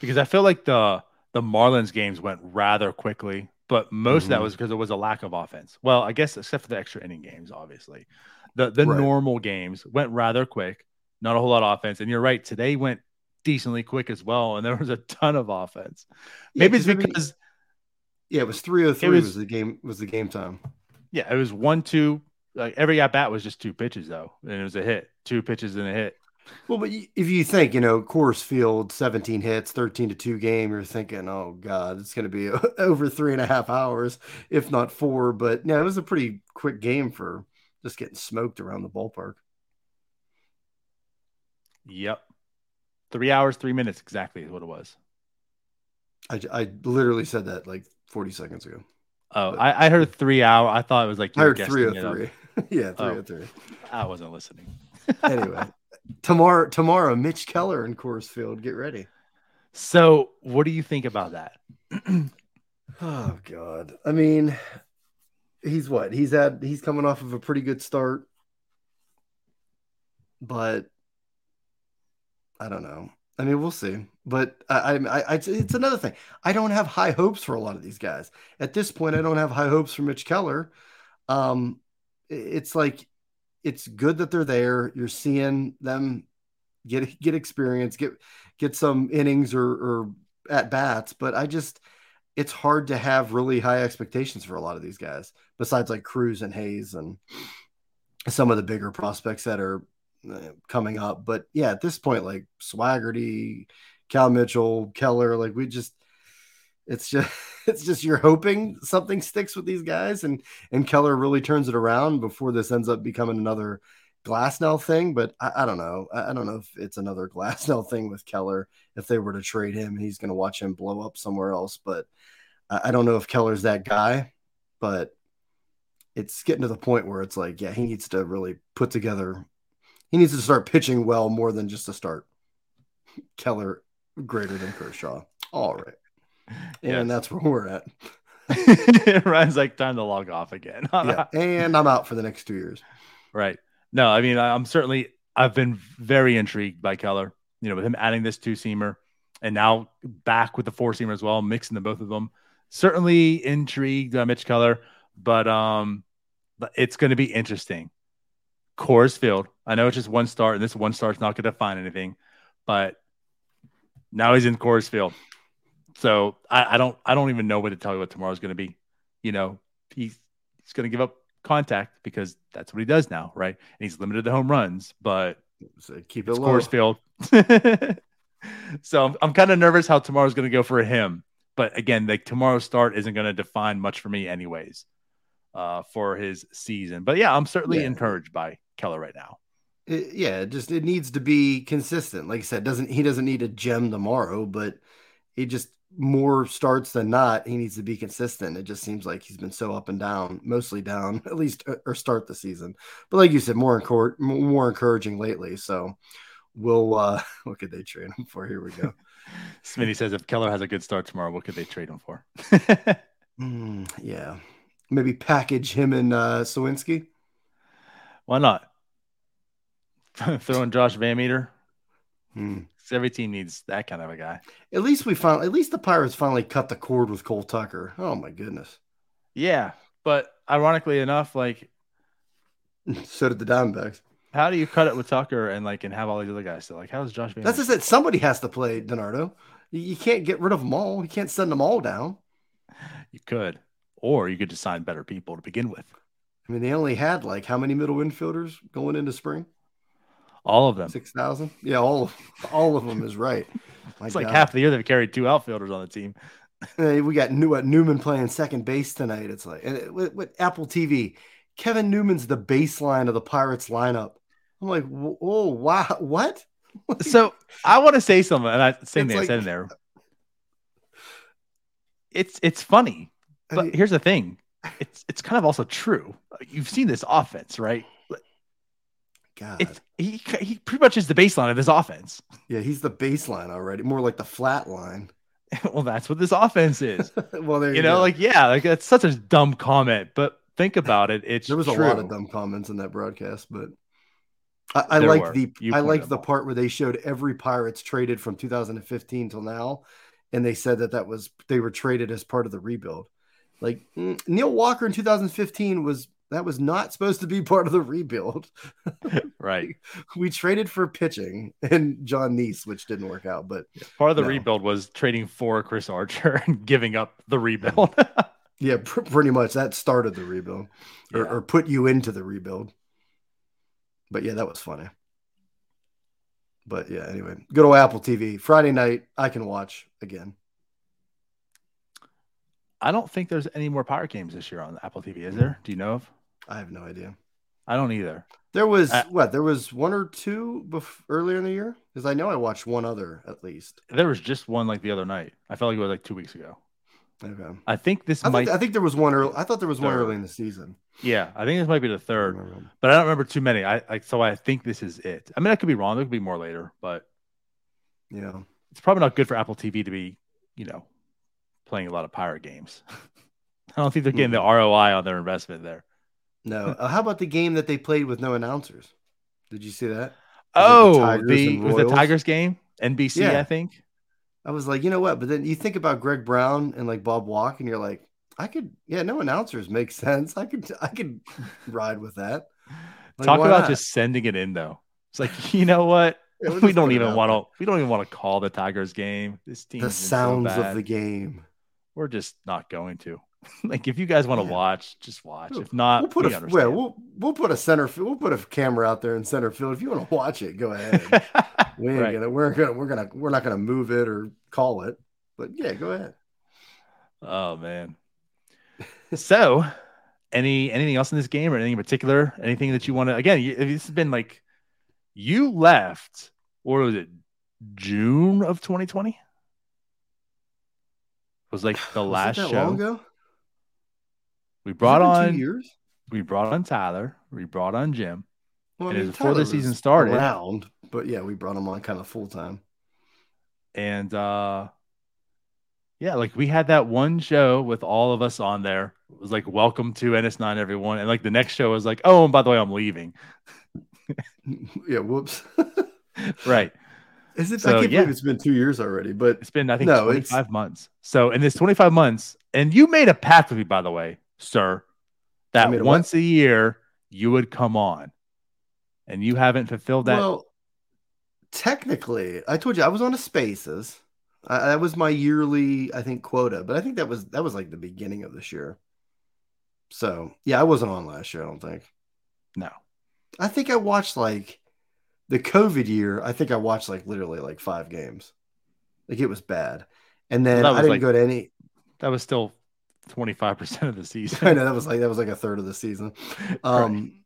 because I feel like the the Marlins games went rather quickly, but most mm-hmm. of that mm-hmm. was because there was a lack of offense. Well, I guess except for the extra inning games, obviously, the the right. normal games went rather quick. Not a whole lot of offense, and you're right. Today went decently quick as well, and there was a ton of offense. Maybe yeah, it's because. I mean, yeah, it was 303 was, was the game was the game time. Yeah, it was one, two. Like every at bat was just two pitches though, and it was a hit. Two pitches and a hit. Well, but if you think, you know, Coors Field, 17 hits, 13 to 2 game, you're thinking, oh, God, it's going to be <laughs> over three and a half hours, if not four. But yeah, it was a pretty quick game for just getting smoked around the ballpark. Yep. Three hours, three minutes exactly is what it was. I, I literally said that like 40 seconds ago. Oh, I, I, heard three hour. I thought it was like I heard three or three. <laughs> yeah, three oh, or three. I wasn't listening. <laughs> anyway, tomorrow, tomorrow, Mitch Keller in Coors Field. Get ready. So, what do you think about that? <clears throat> oh God, I mean, he's what? He's had. He's coming off of a pretty good start, but I don't know. I mean, we'll see. But I, I, I, it's another thing. I don't have high hopes for a lot of these guys at this point. I don't have high hopes for Mitch Keller. Um, it's like it's good that they're there. You're seeing them get get experience, get get some innings or, or at bats. But I just it's hard to have really high expectations for a lot of these guys, besides like Cruz and Hayes and some of the bigger prospects that are Uh, coming up. But yeah, at this point, like Swaggerty, Cal Mitchell, Keller, like we just it's just <laughs> it's just you're hoping something sticks with these guys and and Keller really turns it around before this ends up becoming another Glasnow thing. But I, I don't know. I, I, don't know if it's another <laughs> Glasnow thing with Keller. If they were to trade him, he's going to watch him blow up somewhere else. But I, I don't know if Keller's that guy. But it's getting to the point where it's like, yeah, he needs to really put together. He needs to start pitching well more than just to start. Keller greater than Kershaw. All right. Yes. And that's where we're at. <laughs> Ryan's like time to log off again. <laughs> yeah, and I'm out for the next two years. Right. No, I mean I'm certainly I've been very intrigued by Keller. You know, with him adding this two seamer and now back with the four seamer as well, mixing the both of them. Certainly intrigued by Mitch Keller, but um, but it's going to be interesting. Coors Field. I know it's just one start, and this one start's not going to define anything, but now he's in Coors Field. So I, I, don't I don't even know what to tell you what tomorrow's going to be. You know, he's he's going to give up contact because that's what he does now, right? And he's limited to home runs, but so keep it low. Coors Field. <laughs> so I'm, I'm kind of nervous how tomorrow's going to go for him. But again, like tomorrow's start isn't going to define much for me, anyways, uh, for his season. But yeah, I'm certainly yeah. encouraged by Keller right now. It, yeah, just it needs to be consistent. Like I said, doesn't he doesn't need a gem tomorrow, but he just more starts than not, he needs to be consistent. It just seems like he's been so up and down, mostly down, <laughs> at least uh, or start the season. But like you said, more encor- more encouraging lately. So we'll uh <laughs> what could they trade him for? Here we go. <laughs> Smitty says if Keller has a good start tomorrow, what could they trade him for? mm, yeah. Maybe package him and uh Suwinski. Why not? <laughs> Throwing Josh VanMeter. Hmm every team needs that kind of a guy. At least we found. At least the Pirates finally cut the cord with Cole Tucker. Oh my goodness. Yeah, but ironically enough, like <laughs> so did the Diamondbacks. How do you cut it with Tucker and like and have all these other guys still? Like, how's Josh? Van That's just it. Somebody has to play DiNardo. You can't get rid of them all. You can't send them all down. You could, or you could just sign better people to begin with. I mean, they only had like how many middle infielders going into spring? All of them. Six thousand. Yeah, all all of them is right. <laughs> My it's God. like half the year they've carried two outfielders on the team. <laughs> we got New, Newman playing second base tonight. It's like with, with, Apple TV, Kevin Newman's the baseline of the Pirates lineup. I'm like, oh wow, what? <laughs> so I want to say something, and I same thing like, I said in there. It's it's funny, but I mean, here's the thing: it's it's kind of also true. You've seen this offense, right? God. It's, he he pretty much is the baseline of this offense. Yeah, he's the baseline already. More like the flat line. <laughs> well, that's what this offense is. <laughs> well, there you, you know, go. like yeah, like that's such a dumb comment, but think about it. It's there was true. a lot of dumb comments in that broadcast, but I, I like the you I like the part where they showed every Pirates traded from 2015 till now, and they said that that was they were traded as part of the rebuild. Like mm, Neil Walker in 2015 was that was not supposed to be part of the rebuild. <laughs> right. <laughs> we traded for pitching and Jon Niese, which didn't work out. But part of the no. rebuild was trading for Chris Archer <laughs> and giving up the rebuild. yeah, pr- pretty much. That started the rebuild or, yeah. or put you into the rebuild. But yeah, that was funny. But yeah, anyway, go to Apple TV Friday night. I can watch again. I don't think there's any more Pirate games this year on Apple TV. Is there? Do you know of? I have no idea. I don't either. There was uh, what? There was one or two bef- earlier in the year because I know I watched one other at least. There was just one like the other night. I felt like it was like two weeks ago. Okay. I think this I might. Think, I think there was one early. I thought there was third. one early in the season. Yeah, I think this might be the third, I but I don't remember too many. I like so I think this is it. I mean, I could be wrong. There could be more later, but yeah, it's probably not good for Apple TV to be, you know, playing a lot of pirate games. <laughs> I don't think they're getting the hmm. ROI on their investment there. No. Uh, how about the game that they played with no announcers? Did you see that? Was oh, the, the was the Tigers game, NBC, yeah. I think. I was like, you know what? But then you think about Greg Brown and like Bob Walk, and you're like, I could, yeah, no announcers make <laughs> sense. I could, I could ride with that. Like, Talk about not? just sending it in though. It's like <laughs> you know what? Yeah, we don't even want to. We don't even want to call the Tigers game. This team. The sounds so of the game. We're just not going to. <laughs> like if you guys want to watch, just watch. If not, we'll put we a well, we'll we'll put a center field. we'll put a camera out there in center field. If you want to watch it, go ahead. <laughs> we ain't right. gonna we're gonna we're gonna we're not gonna move it or call it. But yeah, go ahead. Oh man. so any anything else in this game or anything in particular? Anything that you want to again, this has been like you left, or was it June of 2020? Was like the last show. We brought on years. We brought on Tyler. We brought on Jim. Well, I mean, before the season started. Around, but yeah, we brought him on kind of full time. And uh yeah, like we had that one show with all of us on there. It was like welcome to NS9 everyone. And like the next show was like, oh, and by the way, I'm leaving. <laughs> yeah, whoops. <laughs> right. Is it? So, I can't yeah. believe it's been two years already, but it's been I think no, 25 it's... months. So in this 25 months, and you made a pact with me, by the way, sir, that once what? a year you would come on, and you haven't fulfilled that. Well, technically, I told you I was on a Spaces. I, that was my yearly, I think, quota, but I think that was that was like the beginning of this year. So yeah, I wasn't on last year. I don't think. No, I think I watched like the COVID year. I think I watched like literally like five games. Like it was bad, and then well, I didn't like, go to any. That was still 25% of the season. I know that was like that was like a third of the season. <laughs> Um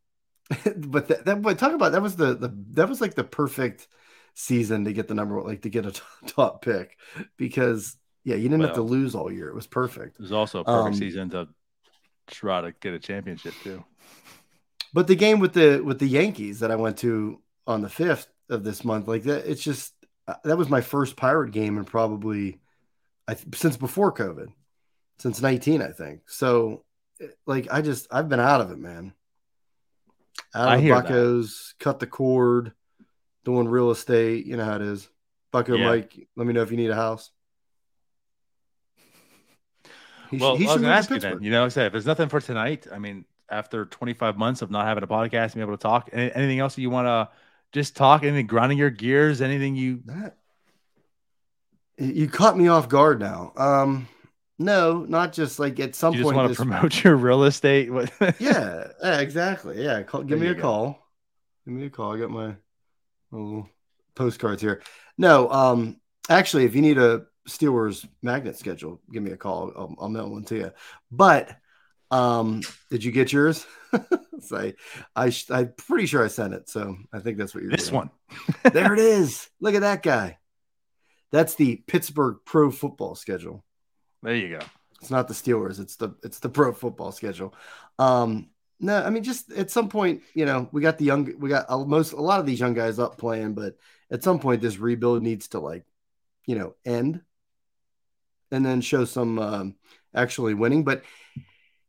right. <laughs> but that, that but talk about that was the the that was like the perfect season to get the number like to get a <laughs> top pick because yeah, you didn't well, have to lose all year. It was perfect. It was also a perfect um, season to try to get a championship too. But the game with the with the Yankees that I went to on the 5th of this month like that it's just uh, that was my first pirate game and probably I since before COVID since 19, I think. So, like, I just I've been out of it, man. Out of I Buckos, that. cut the cord, doing real estate. You know how it is. Bucko yeah. Mike, let me know if you need a house. He well, I was going to ask you then. You know, I said if there's nothing for tonight, I mean, after 25 months of not having a podcast and be able to talk, anything else that you want to just talk? Anything grinding your gears? Anything you? That, you caught me off guard now. Um, no, not just like at some you point. You just want to promote <laughs> your real estate. <laughs> yeah, yeah, exactly. Yeah, call, give there me a go. call. Give me a call. I got my little postcards here. No, um, actually, if you need a Steelers magnet schedule, give me a call. I'll, I'll mail one to you. But um, did you get yours? <laughs> Say, I, I I'm pretty sure I sent it. So I think that's what you're. This doing. one. <laughs> there it <laughs> is. Look at that guy. That's the Pittsburgh Pro Football schedule. There you go. It's not the Steelers. It's the it's the pro football schedule. Um, no, I mean just at some point, you know, we got the young, we got a, most a lot of these young guys up playing, but at some point, this rebuild needs to like, you know, end, and then show some um, actually winning. But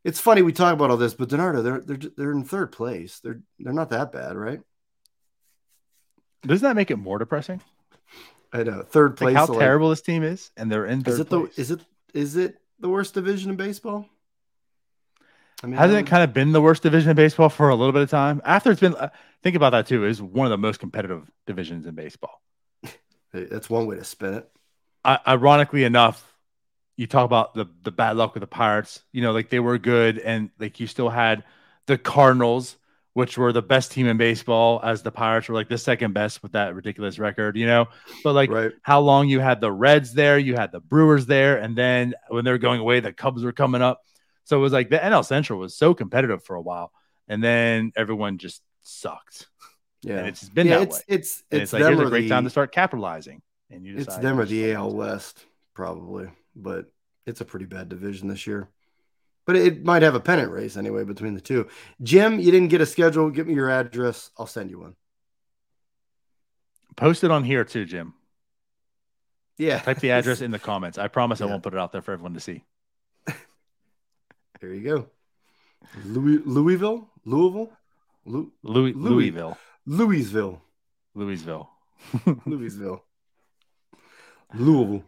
it's funny we talk about all this, but DiNardo, they're they're they're in third place. They're they're not that bad, right? Doesn't that make it more depressing? I know third place. Like how terrible this team is, and they're in third is it place. The, is it is it the worst division in baseball? I mean, hasn't it kind of been the worst division in baseball for a little bit of time? After it's been, uh, think about that too. Is one of the most competitive divisions in baseball. <laughs> That's one way to spin it. I, ironically enough, you talk about the the bad luck with the Pirates. You know, like they were good, and like you still had the Cardinals, which were the best team in baseball, as the Pirates were like the second best with that ridiculous record, you know. But like right. how long you had the Reds there, you had the Brewers there, and then when they were going away, the Cubs were coming up. So it was like the NL Central was so competitive for a while, and then everyone just sucked. Yeah, and it's been yeah, that it's, way. It's it's, it's like here's a great the, time to start capitalizing, and you decide, it's them or the AL West probably, but it's a pretty bad division this year but it might have a pennant race anyway between the two. Jim, you didn't get a schedule. Give me your address. I'll send you one. Post it on here too, Jim. Yeah. Type the <laughs> address in the comments. I promise yeah. I won't put it out there for everyone to see. there you go. Louis, Louisville, Louisville, Louis, Louis, Louisville, Louisville, Louisville, <laughs> Louisville, Louisville.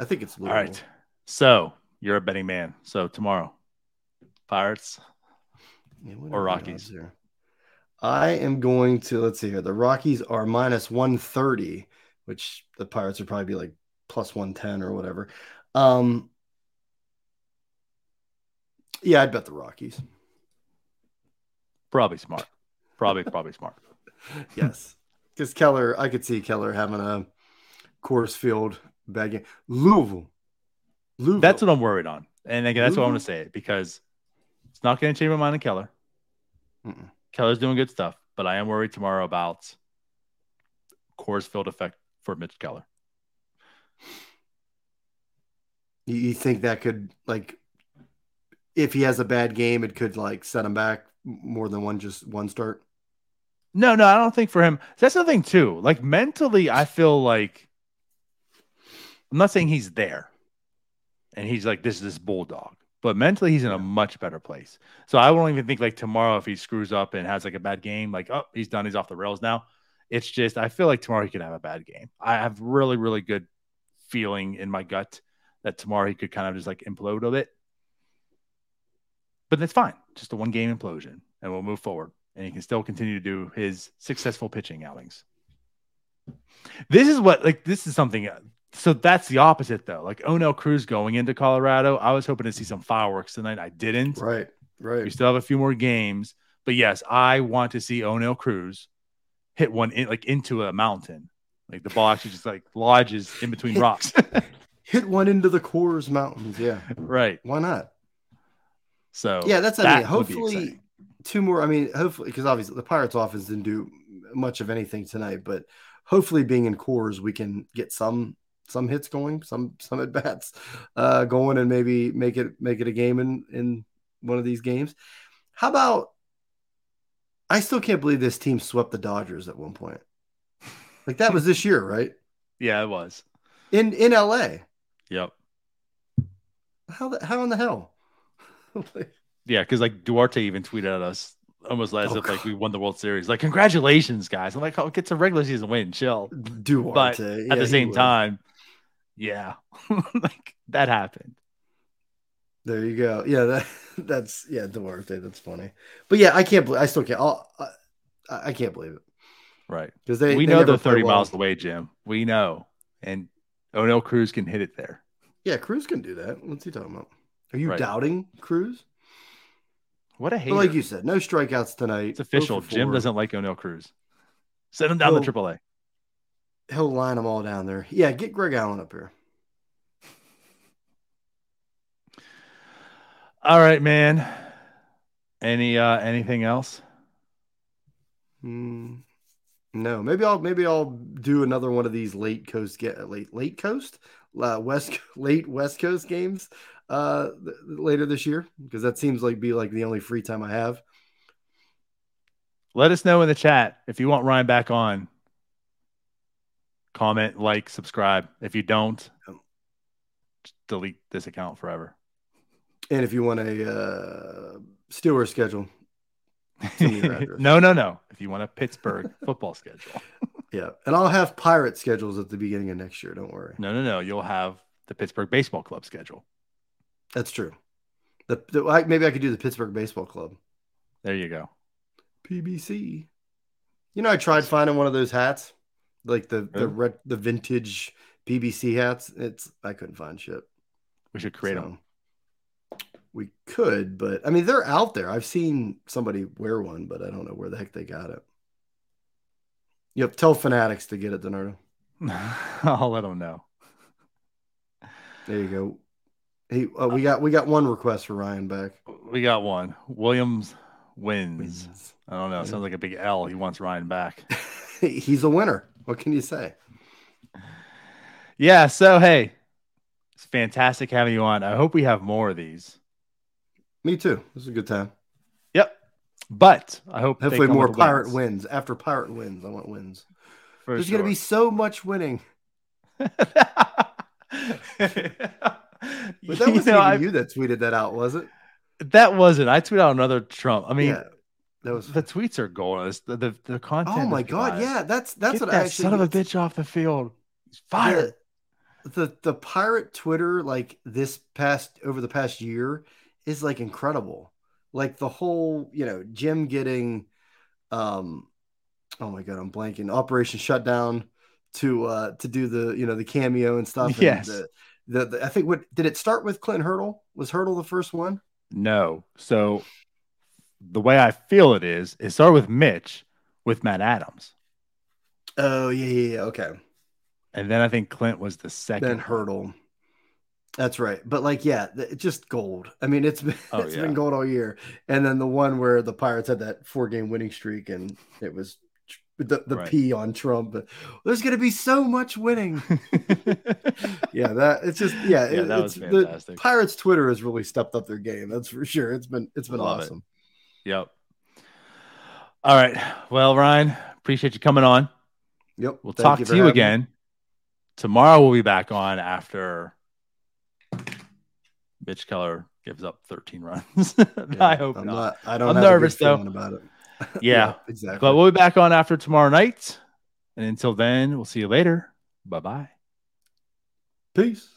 I think it's. All right. So you're a betting man. So tomorrow, Pirates yeah, or Rockies. I am going to let's see here. The Rockies are minus 130, which the Pirates would probably be like plus 110 or whatever. Um, yeah, I'd bet the Rockies. Probably smart. Probably, probably smart. <laughs> yes. Because Keller, I could see Keller having a Coors Field bad game. Louisville. Louisville. That's what I'm worried on. And again, that's Louisville? what I'm going to say it because it's not going to change my mind in Keller. Mm-mm. Keller's doing good stuff, but I am worried tomorrow about Coors Field effect for Mitch Keller. You think that could like if he has a bad game, it could like set him back more than one just one start? No, no, I don't think for him. That's the thing too. Like mentally, I feel like I'm not saying he's there and he's like this is this bulldog, but mentally he's in a much better place. So I won't even think like tomorrow if he screws up and has like a bad game, like oh he's done, he's off the rails now. It's just I feel like tomorrow he could have a bad game. I have really, really good feeling in my gut that tomorrow he could kind of just like implode a bit. But that's fine. Just a one game implosion and we'll move forward. And he can still continue to do his successful pitching outings. This is what like this is something so that's the opposite though. Like Oneil Cruz going into Colorado, I was hoping to see some fireworks tonight. I didn't. Right, right. We still have a few more games, but yes, I want to see Oneil Cruz hit one in, like into a mountain. Like the ball actually just like lodges in between <laughs> rocks. hit one into the Coors Mountains. Yeah, right. Why not? So yeah, that's I that mean, hopefully two more. I mean, hopefully because obviously the Pirates offense didn't do much of anything tonight, but hopefully being in Coors, we can get some some hits going, some some at bats uh, going, and maybe make it make it a game in in one of these games. How about? I still can't believe this team swept the Dodgers at one point. Like that was this year, right? <laughs> Yeah, it was in in L.A. Yep. How the how in the hell? <laughs> yeah, because like Duarte even tweeted at us almost as oh, if like we won the World Series. Like, congratulations, guys! I'm like, oh, it's a regular season win, chill. Duarte, but yeah, at the same time, yeah, <laughs> like that happened. There you go. Yeah, that <laughs> that's yeah, Duarte. That's funny. But yeah, I can't. believe I still can't. I'll, I, I can't believe it. Right, because they we they know they're 30 well. miles away, Jim. We know, and Oneil Cruz can hit it there. Yeah, Cruz can do that. What's he talking about? Are you right. doubting Cruz? What a hate! Like you said, no strikeouts tonight. It's official. Jim doesn't like Oneil Cruz. Send him down the AAA. He'll line them all down there. Yeah, get Greg Allen up here. All right, man. Any uh anything else? Mm, no, maybe I'll maybe I'll do another one of these late coast get late late coast uh, west <laughs> late west coast games uh th- later this year because that seems like be like the only free time I have. Let us know in the chat if you want Ryan back on. Comment, like, subscribe. If you don't, delete this account forever. And if you want a uh, Steelers schedule, <laughs> no, no, no. If you want a Pittsburgh <laughs> football schedule, yeah, and I'll have Pirate schedules at the beginning of next year. Don't worry. No, no, no. You'll have the Pittsburgh Baseball Club schedule. That's true. The, the I, maybe I could do the Pittsburgh Baseball Club. There you go. PBC. You know, I tried finding one of those hats, like the the red, the vintage PBC hats. It's I couldn't find shit. We should create so, them. We could, but I mean, they're out there. I've seen somebody wear one, but I don't know where the heck they got it. Yep, tell fanatics to get it, DiNardo. <laughs> I'll let them know. There you go. He, uh, we got we got one request for Ryan back. We got one. Williams wins. wins. I don't know. Sounds like a big L. He wants Ryan back. <laughs> He's a winner. What can you say? Yeah. So hey, it's fantastic having you on. I hope we have more of these. Me too. This is a good time. Yep. But I hope hopefully more pirate wins. wins. After pirate wins, I want wins. For There's sure. going to be so much winning. <laughs> but that wasn't you, know, even you that tweeted that out, was it? That wasn't. I tweeted out another Trump. I mean, yeah, the tweets are going. The the, the content. Oh my god! Yeah, that's that's Get what that I actually. Son of a bitch off the field. He's fired. the the pirate Twitter like this past over the past year is like incredible. Like the whole, you know, Jim getting um oh my god, I'm blanking. Operation Shutdown to uh to do the you know the cameo and stuff. Yes. And the, the, the I think what did it start with Clint Hurdle? Was Hurdle the first one? No. So the way I feel it is, it started with Mitch with Matt Adams. Oh yeah, yeah, yeah. Okay. And then I think Clint was the second. Then Hurdle. That's right. But like, yeah, it's just gold. I mean, it's been oh, it's yeah. been gold all year. And then the one where the Pirates had that four game winning streak and it was the, the right. P on Trump. There's going to be so much winning. <laughs> yeah, that it's just yeah, yeah it, that was fantastic. The Pirates Twitter has really stepped up their game. That's for sure. It's been it's been Love awesome. It. Yep. All right. Well, Ryan, appreciate you coming on. Yep. We'll Thank talk you to you again. Me. Tomorrow we'll be back on after Mitch Keller gives up 13 runs. <laughs> yeah, I hope I'm not. not. I don't. I'm nervous though about it. <laughs> yeah, yeah, exactly. But we'll be back on after tomorrow night. And until then, we'll see you later. Bye bye. Peace.